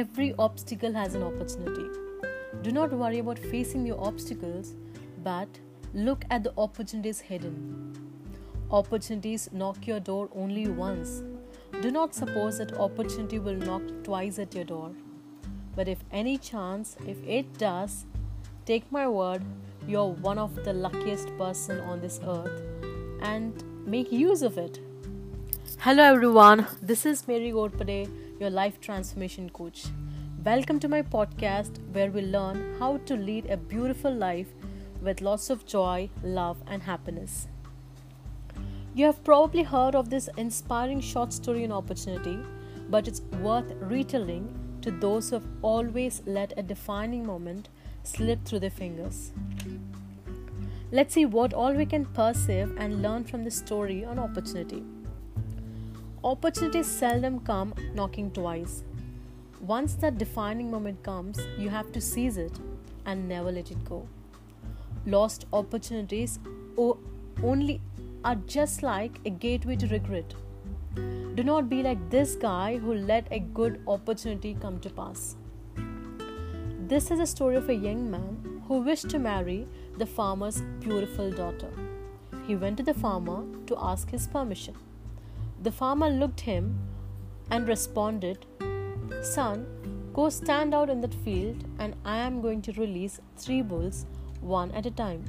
every obstacle has an opportunity. Do not worry about facing your obstacles, but look at the opportunities hidden. Opportunities knock your door only once. Do not suppose that opportunity will knock twice at your door. But if any chance, if it does, take my word, you're one of the luckiest person on this earth and make use of it. Hello everyone, this is Mary Ghorpade, your life transformation coach. Welcome to my podcast where we learn how to lead a beautiful life with lots of joy, love, and happiness. You have probably heard of this inspiring short story and opportunity, but it's worth retelling to those who have always let a defining moment slip through their fingers. Let's see what all we can perceive and learn from this story on opportunity. Opportunities seldom come knocking twice. Once that defining moment comes, you have to seize it and never let it go. Lost opportunities only are just like a gateway to regret. Do not be like this guy who let a good opportunity come to pass. This is a story of a young man who wished to marry the farmer's beautiful daughter. He went to the farmer to ask his permission. The farmer looked him and responded, Son, go stand out in that field, and I am going to release three bulls one at a time.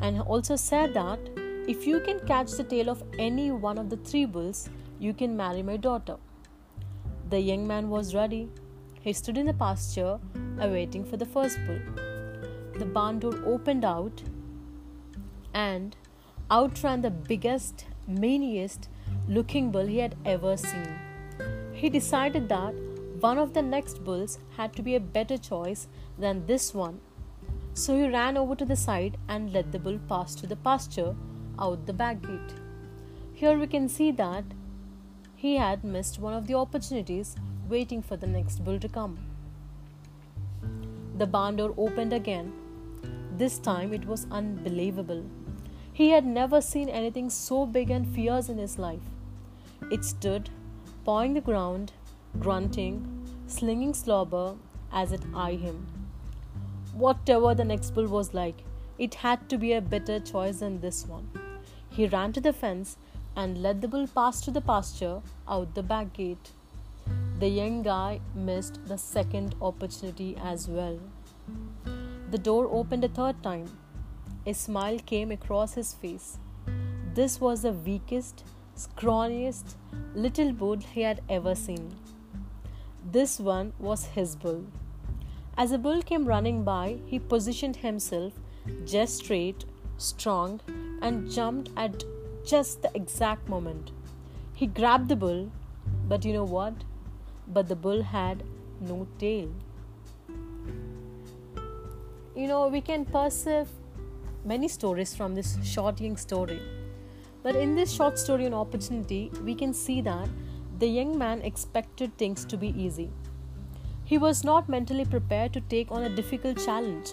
And also said that if you can catch the tail of any one of the three bulls, you can marry my daughter. The young man was ready. He stood in the pasture, awaiting for the first bull. The barn door opened out, and out ran the biggest, meaniest looking bull he had ever seen. He decided that one of the next bulls had to be a better choice than this one. So he ran over to the side and let the bull pass to the pasture out the back gate. Here we can see that he had missed one of the opportunities waiting for the next bull to come. The barn door opened again. This time it was unbelievable. He had never seen anything so big and fierce in his life. It stood, pawing the ground, grunting, slinging slobber as it eyed him. Whatever the next bull was like, it had to be a better choice than this one. He ran to the fence and let the bull pass to the pasture out the back gate. The young guy missed the second opportunity as well. The door opened a third time. A smile came across his face. This was the weakest, scrawniest little bull he had ever seen. This one was his bull. As a bull came running by, he positioned himself just straight, strong, and jumped at just the exact moment. He grabbed the bull, but you know what? But the bull had no tail. You know, we can perceive many stories from this short young story. But in this short story on opportunity, we can see that the young man expected things to be easy. He was not mentally prepared to take on a difficult challenge.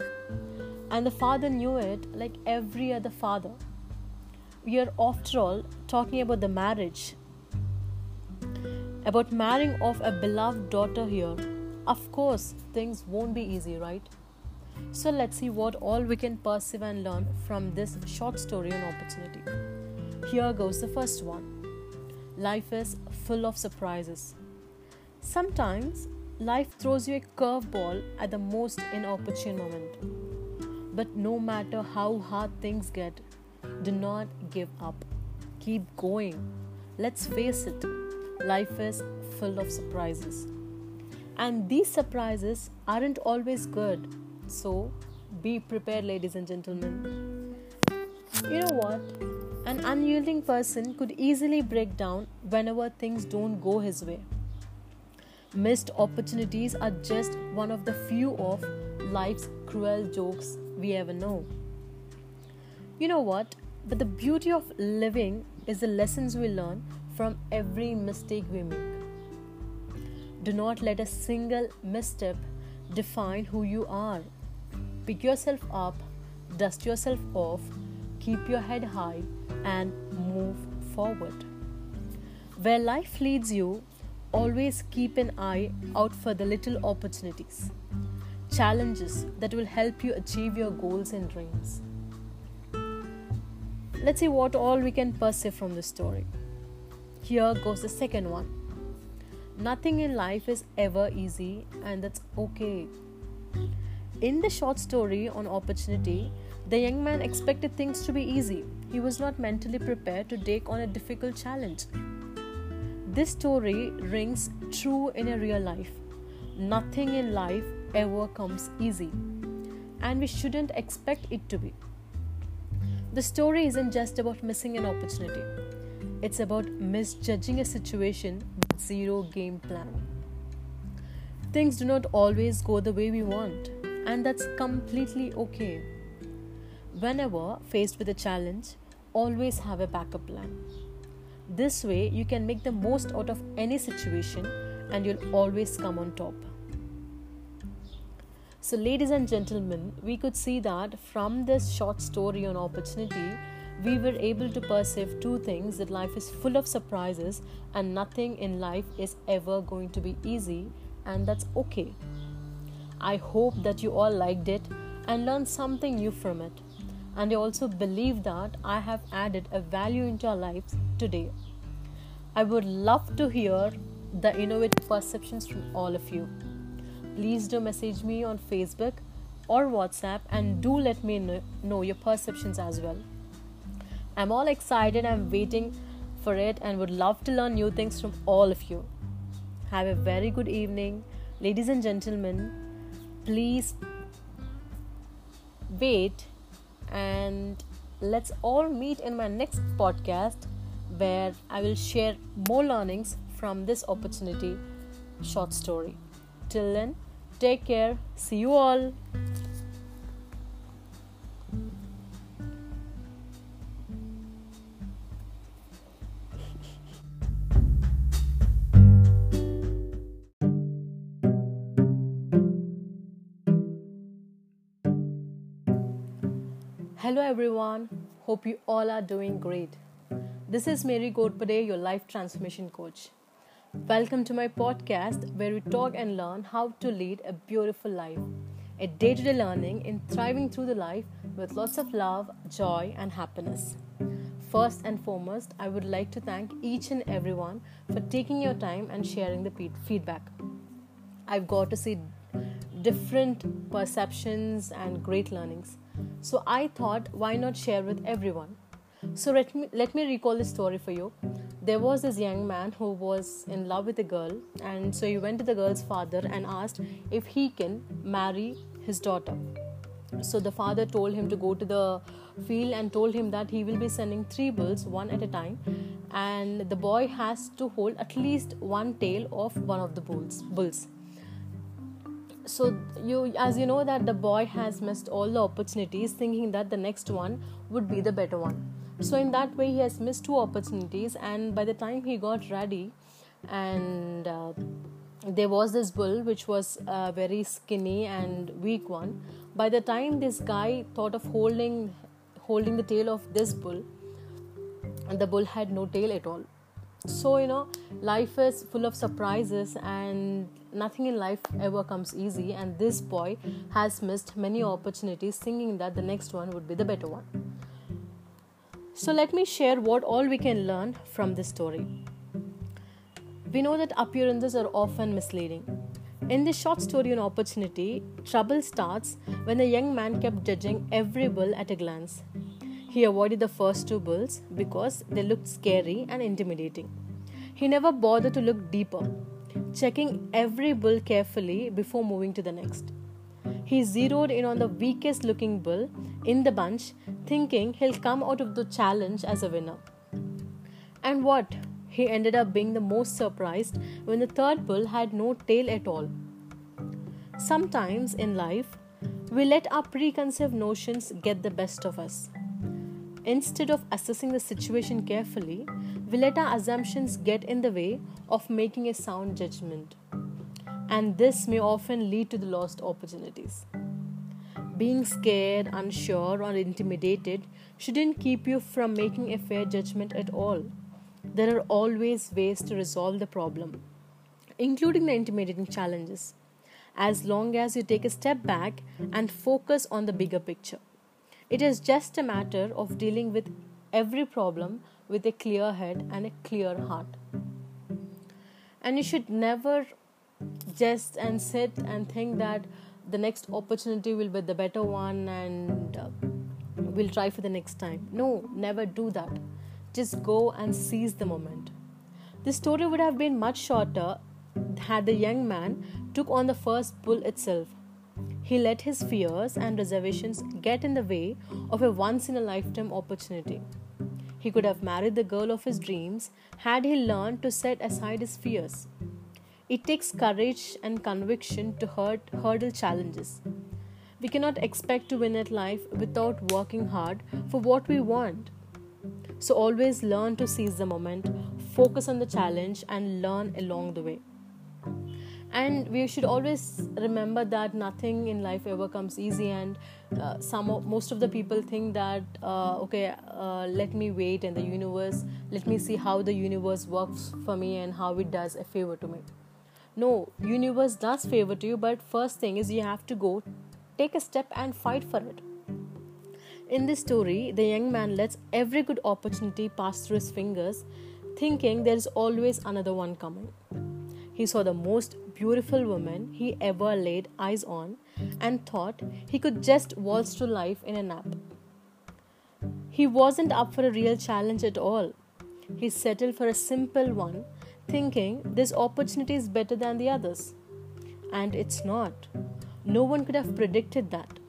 And the father knew it like every other father we are after all talking about the marriage about marrying off a beloved daughter here of course things won't be easy right so let's see what all we can perceive and learn from this short story on opportunity here goes the first one life is full of surprises sometimes life throws you a curveball at the most inopportune moment but no matter how hard things get do not give up. Keep going. Let's face it, life is full of surprises. And these surprises aren't always good. So be prepared, ladies and gentlemen. You know what? An unyielding person could easily break down whenever things don't go his way. Missed opportunities are just one of the few of life's cruel jokes we ever know. You know what? But the beauty of living is the lessons we learn from every mistake we make. Do not let a single misstep define who you are. Pick yourself up, dust yourself off, keep your head high, and move forward. Where life leads you, always keep an eye out for the little opportunities, challenges that will help you achieve your goals and dreams. Let's see what all we can perceive from this story. Here goes the second one. Nothing in life is ever easy, and that's okay. In the short story on opportunity, the young man expected things to be easy. He was not mentally prepared to take on a difficult challenge. This story rings true in a real life. Nothing in life ever comes easy, and we shouldn't expect it to be. The story isn't just about missing an opportunity, it's about misjudging a situation with zero game plan. Things do not always go the way we want, and that's completely okay. Whenever faced with a challenge, always have a backup plan. This way, you can make the most out of any situation and you'll always come on top. So, ladies and gentlemen, we could see that from this short story on opportunity, we were able to perceive two things that life is full of surprises and nothing in life is ever going to be easy, and that's okay. I hope that you all liked it and learned something new from it and I also believe that I have added a value into our lives today. I would love to hear the innovative perceptions from all of you. Please do message me on Facebook or WhatsApp and do let me know your perceptions as well. I'm all excited, I'm waiting for it, and would love to learn new things from all of you. Have a very good evening, ladies and gentlemen. Please wait and let's all meet in my next podcast where I will share more learnings from this opportunity short story. Till then, take care. See you all. Hello everyone, hope you all are doing great. This is Mary Ghorpade, your life transformation coach. Welcome to my podcast where we talk and learn how to lead a beautiful life, a day to day learning in thriving through the life with lots of love, joy, and happiness. First and foremost, I would like to thank each and everyone for taking your time and sharing the feedback. I've got to see different perceptions and great learnings. So I thought, why not share with everyone? So let me, let me recall the story for you. There was this young man who was in love with a girl, and so he went to the girl's father and asked if he can marry his daughter. So the father told him to go to the field and told him that he will be sending three bulls one at a time, and the boy has to hold at least one tail of one of the bulls. bulls so you as you know that the boy has missed all the opportunities thinking that the next one would be the better one. So in that way he has missed two opportunities and by the time he got ready and uh, there was this bull which was a very skinny and weak one. By the time this guy thought of holding holding the tail of this bull the bull had no tail at all so you know life is full of surprises and nothing in life ever comes easy. And this boy has missed many opportunities thinking that the next one would be the better one. So let me share what all we can learn from this story. We know that appearances are often misleading. In this short story on opportunity trouble starts when the young man kept judging every bull at a glance he avoided the first two bulls because they looked scary and intimidating. He never bothered to look deeper, checking every bull carefully before moving to the next. He zeroed in on the weakest looking bull in the bunch, thinking he'll come out of the challenge as a winner. And what? He ended up being the most surprised when the third bull had no tail at all. Sometimes in life, we let our preconceived notions get the best of us. Instead of assessing the situation carefully, we let our assumptions get in the way of making a sound judgment. And this may often lead to the lost opportunities. Being scared, unsure, or intimidated shouldn't keep you from making a fair judgment at all. There are always ways to resolve the problem. including the intimidating challenges, as long as you take a step back and focus on the bigger picture. It is just a matter of dealing with every problem with a clear head and a clear heart. And you should never just and sit and think that the next opportunity will be the better one and uh, we'll try for the next time. No, never do that. Just go and seize the moment. The story would have been much shorter had the young man took on the first bull itself. He let his fears and reservations get in the way of a once in a lifetime opportunity. He could have married the girl of his dreams had he learned to set aside his fears. It takes courage and conviction to hurt, hurdle challenges. We cannot expect to win at life without working hard for what we want. So always learn to seize the moment, focus on the challenge, and learn along the way. And we should always remember that nothing in life ever comes easy, and uh, some of, most of the people think that uh, okay, uh, let me wait, and the universe, let me see how the universe works for me and how it does a favor to me. No universe does favor to you but first thing is you have to go take a step and fight for it. In this story the young man lets every good opportunity pass through his fingers thinking there is always another one coming. He saw the most beautiful woman he ever laid eyes on and thought he could just waltz through life in a nap he wasn't up for a real challenge at all he settled for a simple one thinking this opportunity is better than the others. And it's not. No one could have predicted that.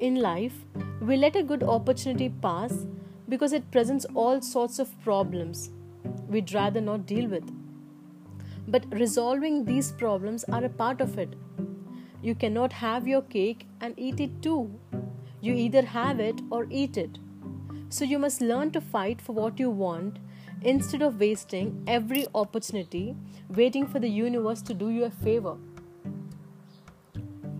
In life, we let a good opportunity pass because it presents all sorts of problems we'd rather not deal with. But resolving these problems are a part of it. You cannot have your cake and eat it too. You either have it or eat it. So you must learn to fight for what you want instead of wasting every opportunity waiting for the universe to do you a favor.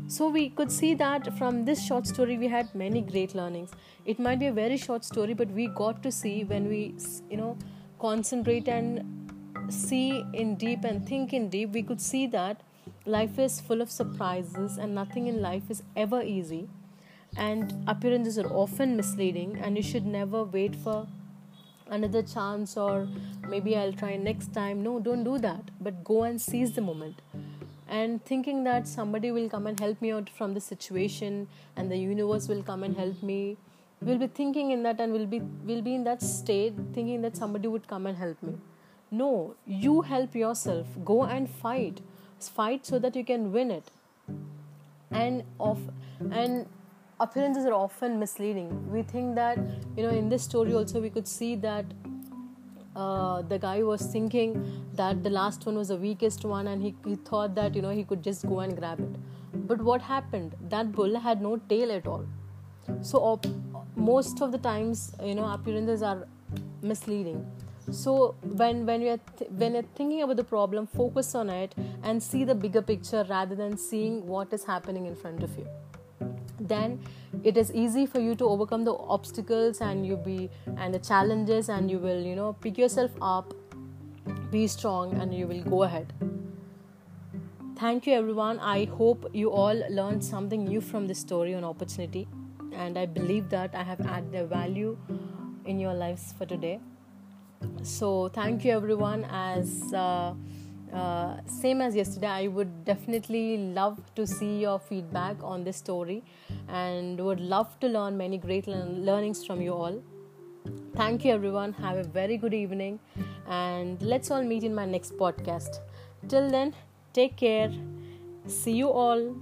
So, we could see that from this short story, we had many great learnings. It might be a very short story, but we got to see when we, you know, concentrate and see in deep and think in deep, we could see that life is full of surprises and nothing in life is ever easy. And appearances are often misleading, and you should never wait for another chance or maybe I'll try next time. No, don't do that. But go and seize the moment. And thinking that somebody will come and help me out from the situation and the universe will come and help me. We'll be thinking in that and we'll be we'll be in that state thinking that somebody would come and help me. No, you help yourself. Go and fight. Fight so that you can win it. And of and appearances are often misleading. We think that, you know, in this story also we could see that uh, the guy was thinking that the last one was the weakest one and he, he thought that, you know, he could just go and grab it. But what happened? That bull had no tail at all. So, uh, most of the times, you know, appearances are misleading so when when you're th- when you're thinking about the problem focus on it and see the bigger picture rather than seeing what is happening in front of you. Then it is easy for you to overcome the obstacles and you be and the challenges and you will you know pick yourself up be strong and you will go ahead. Thank you everyone. I hope you all learned something new from this story on opportunity. And i believe that i have added value in your lives for today so thank you everyone as uh, uh, same as yesterday, I would definitely love to see your feedback on this story and would love to learn many great learnings from you all. Thank you, everyone. Have a very good evening, and let's all meet in my next podcast. Till then, take care. See you all.